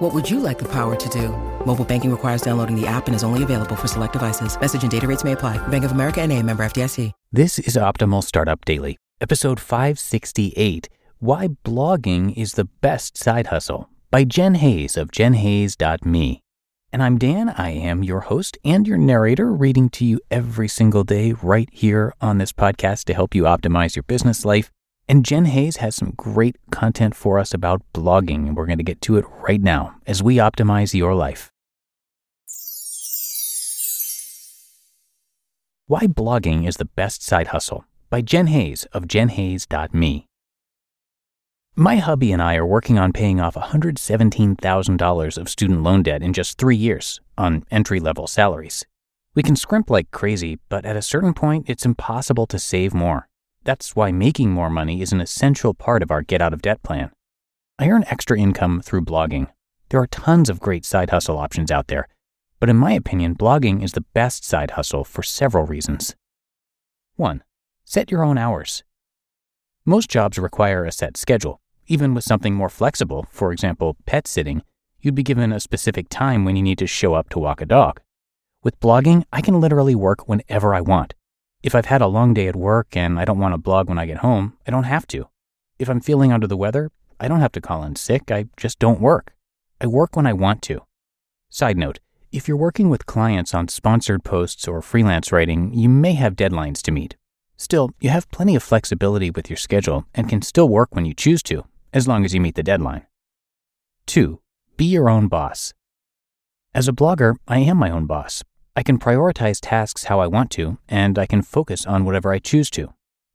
What would you like the power to do? Mobile banking requires downloading the app and is only available for select devices. Message and data rates may apply. Bank of America and a member FDIC. This is Optimal Startup Daily, episode 568 Why Blogging is the Best Side Hustle by Jen Hayes of jenhayes.me. And I'm Dan. I am your host and your narrator, reading to you every single day right here on this podcast to help you optimize your business life. And Jen Hayes has some great content for us about blogging, and we're going to get to it right now as we optimize your life. Why Blogging is the Best Side Hustle by Jen Hayes of jenhayes.me. My hubby and I are working on paying off $117,000 of student loan debt in just three years on entry level salaries. We can scrimp like crazy, but at a certain point, it's impossible to save more. That's why making more money is an essential part of our get out of debt plan. I earn extra income through blogging. There are tons of great side hustle options out there, but in my opinion, blogging is the best side hustle for several reasons. 1. Set your own hours. Most jobs require a set schedule. Even with something more flexible, for example, pet sitting, you'd be given a specific time when you need to show up to walk a dog. With blogging, I can literally work whenever I want. If I've had a long day at work and I don't want to blog when I get home, I don't have to. If I'm feeling under the weather, I don't have to call in sick, I just don't work. I work when I want to. Side note, if you're working with clients on sponsored posts or freelance writing, you may have deadlines to meet. Still, you have plenty of flexibility with your schedule and can still work when you choose to, as long as you meet the deadline. 2. Be your own boss. As a blogger, I am my own boss. I can prioritize tasks how I want to, and I can focus on whatever I choose to.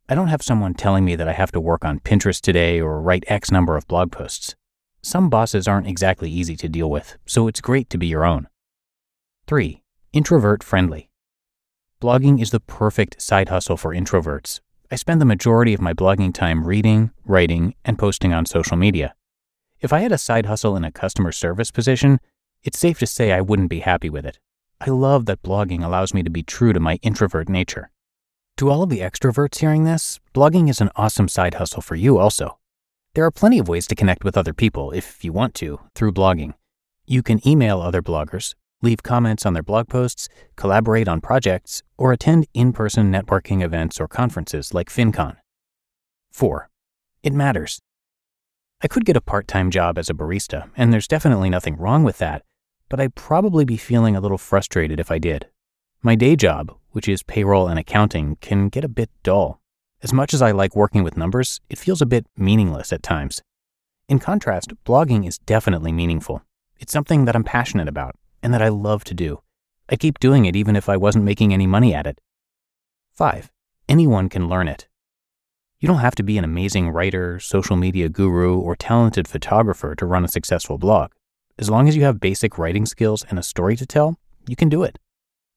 I don't have someone telling me that I have to work on Pinterest today or write X number of blog posts. Some bosses aren't exactly easy to deal with, so it's great to be your own. 3. Introvert friendly. Blogging is the perfect side hustle for introverts. I spend the majority of my blogging time reading, writing, and posting on social media. If I had a side hustle in a customer service position, it's safe to say I wouldn't be happy with it. I love that blogging allows me to be true to my introvert nature. To all of the extroverts hearing this, blogging is an awesome side hustle for you also. There are plenty of ways to connect with other people, if you want to, through blogging. You can email other bloggers, leave comments on their blog posts, collaborate on projects, or attend in person networking events or conferences like FinCon. 4. It matters. I could get a part time job as a barista, and there's definitely nothing wrong with that, but I'd probably be feeling a little frustrated if I did. My day job, which is payroll and accounting, can get a bit dull. As much as I like working with numbers, it feels a bit meaningless at times. In contrast, blogging is definitely meaningful. It's something that I'm passionate about, and that I love to do. I'd keep doing it even if I wasn't making any money at it. 5. Anyone can learn it. You don't have to be an amazing writer, social media guru, or talented photographer to run a successful blog. As long as you have basic writing skills and a story to tell, you can do it.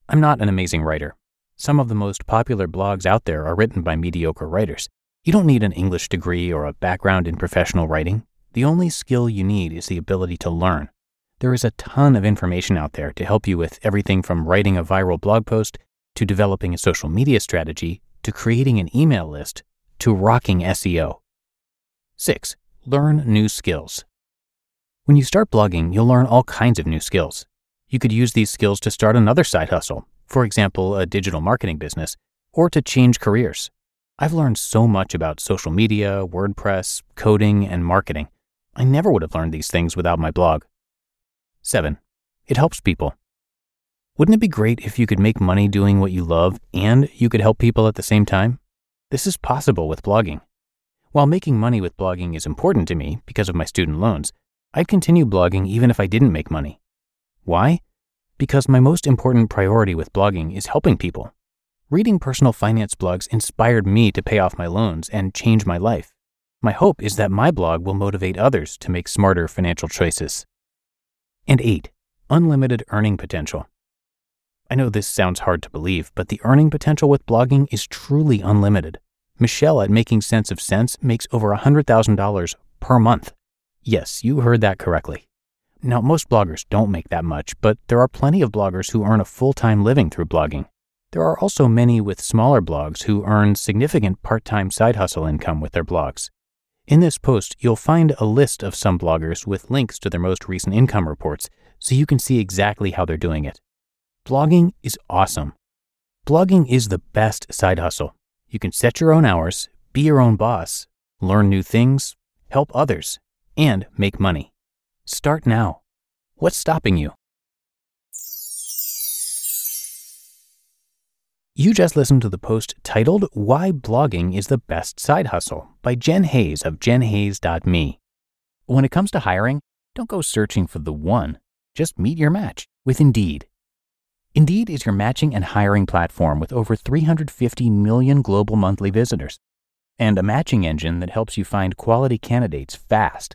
I'm not an amazing writer. Some of the most popular blogs out there are written by mediocre writers. You don't need an English degree or a background in professional writing. The only skill you need is the ability to learn. There is a ton of information out there to help you with everything from writing a viral blog post to developing a social media strategy to creating an email list to rocking SEO. 6. Learn new skills. When you start blogging, you'll learn all kinds of new skills. You could use these skills to start another side hustle, for example, a digital marketing business, or to change careers. I've learned so much about social media, WordPress, coding, and marketing. I never would have learned these things without my blog. 7. It helps people. Wouldn't it be great if you could make money doing what you love and you could help people at the same time? This is possible with blogging. While making money with blogging is important to me because of my student loans, I'd continue blogging even if I didn't make money. Why? Because my most important priority with blogging is helping people. Reading personal finance blogs inspired me to pay off my loans and change my life. My hope is that my blog will motivate others to make smarter financial choices. And 8. Unlimited earning potential. I know this sounds hard to believe, but the earning potential with blogging is truly unlimited. Michelle at Making Sense of Cents makes over $100,000 per month. Yes, you heard that correctly. Now, most bloggers don't make that much, but there are plenty of bloggers who earn a full time living through blogging. There are also many with smaller blogs who earn significant part time side hustle income with their blogs. In this post, you'll find a list of some bloggers with links to their most recent income reports so you can see exactly how they're doing it. Blogging is awesome. Blogging is the best side hustle. You can set your own hours, be your own boss, learn new things, help others, and make money. Start now. What's stopping you? You just listened to the post titled Why Blogging is the Best Side Hustle by Jen Hayes of jenhayes.me. When it comes to hiring, don't go searching for the one. Just meet your match with Indeed. Indeed is your matching and hiring platform with over 350 million global monthly visitors and a matching engine that helps you find quality candidates fast.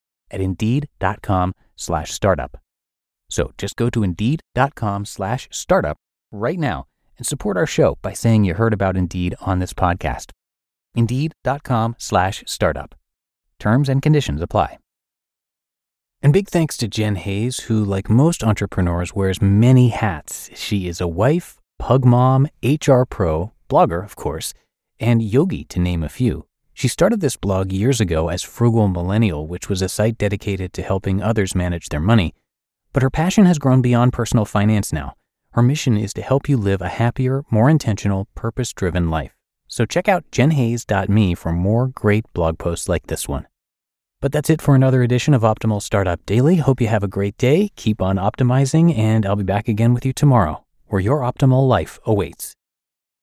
at indeed.com slash startup. So just go to indeed.com slash startup right now and support our show by saying you heard about Indeed on this podcast. Indeed.com slash startup. Terms and conditions apply. And big thanks to Jen Hayes, who, like most entrepreneurs, wears many hats. She is a wife, pug mom, HR pro, blogger, of course, and yogi, to name a few. She started this blog years ago as Frugal Millennial, which was a site dedicated to helping others manage their money. But her passion has grown beyond personal finance now. Her mission is to help you live a happier, more intentional, purpose driven life. So check out jenhayes.me for more great blog posts like this one. But that's it for another edition of Optimal Startup Daily. Hope you have a great day. Keep on optimizing, and I'll be back again with you tomorrow, where your optimal life awaits.